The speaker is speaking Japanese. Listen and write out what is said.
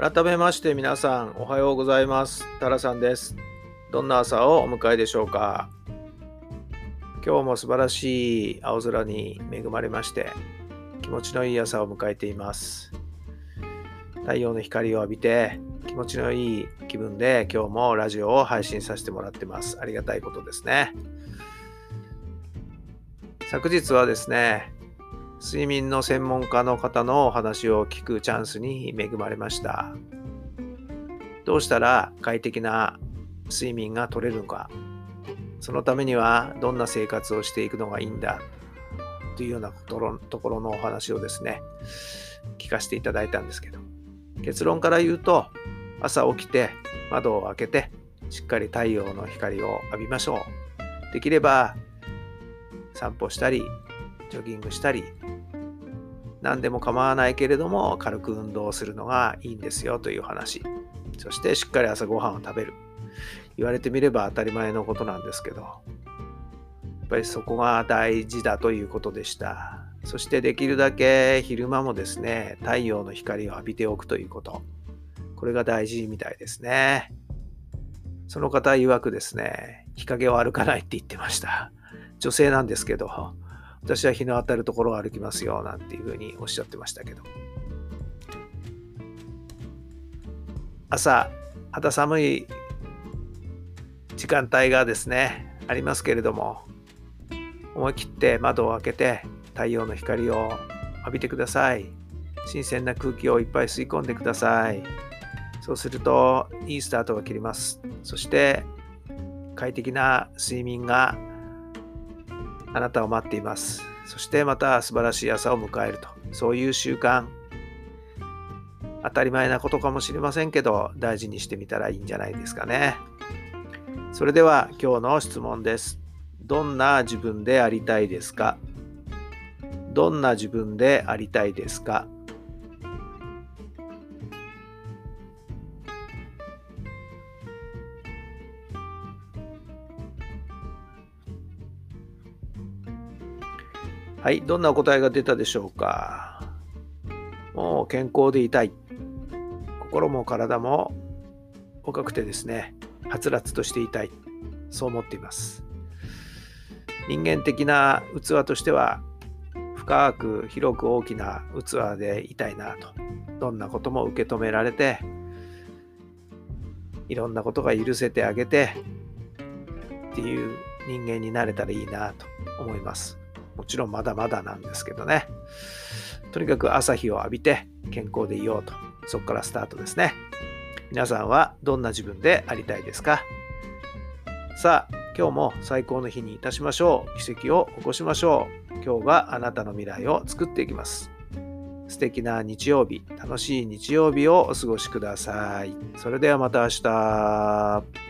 改めまして皆さんおはようございます。タラさんです。どんな朝をお迎えでしょうか？今日も素晴らしい青空に恵まれまして気持ちのいい朝を迎えています。太陽の光を浴びて気持ちのいい気分で今日もラジオを配信させてもらってます。ありがたいことですね。昨日はですね睡眠の専門家の方のお話を聞くチャンスに恵まれました。どうしたら快適な睡眠が取れるのか、そのためにはどんな生活をしていくのがいいんだというようなところのお話をですね、聞かせていただいたんですけど、結論から言うと、朝起きて窓を開けてしっかり太陽の光を浴びましょう。できれば散歩したりジョギングしたり何でも構わないけれども軽く運動するのがいいんですよという話。そしてしっかり朝ごはんを食べる。言われてみれば当たり前のことなんですけど。やっぱりそこが大事だということでした。そしてできるだけ昼間もですね太陽の光を浴びておくということ。これが大事みたいですね。その方曰くですね日陰を歩かないって言ってました。女性なんですけど。私は日の当たるところを歩きますよなんていうふうにおっしゃってましたけど。朝肌寒い時間帯がですねありますけれども思い切って窓を開けて太陽の光を浴びてください。新鮮な空気をいっぱい吸い込んでください。そうするといいスタートが切ります。そして快適な睡眠があなたを待っています。そしてまた素晴らしい朝を迎えると。そういう習慣。当たり前なことかもしれませんけど、大事にしてみたらいいんじゃないですかね。それでは今日の質問です。どんな自分でありたいですか？どんな自分でありたいですか？はい、どんなお答えが出たでしょうか？もう健康でいたい。心も体も若くてですね、はつらつとしていたい。そう思っています。人間的な器としては、深く広く大きな器でいたいなと。どんなことも受け止められて、いろんなことが許せてあげてっていう人間になれたらいいなと思います。もちろんまだまだなんですけどね。とにかく朝日を浴びて健康でいようと。そこからスタートですね。皆さんはどんな自分でありたいですか？さあ、今日も最高の日にいたしましょう。奇跡を起こしましょう。今日があなたの未来を作っていきます。素敵な日曜日、楽しい日曜日をお過ごしください。それではまた明日。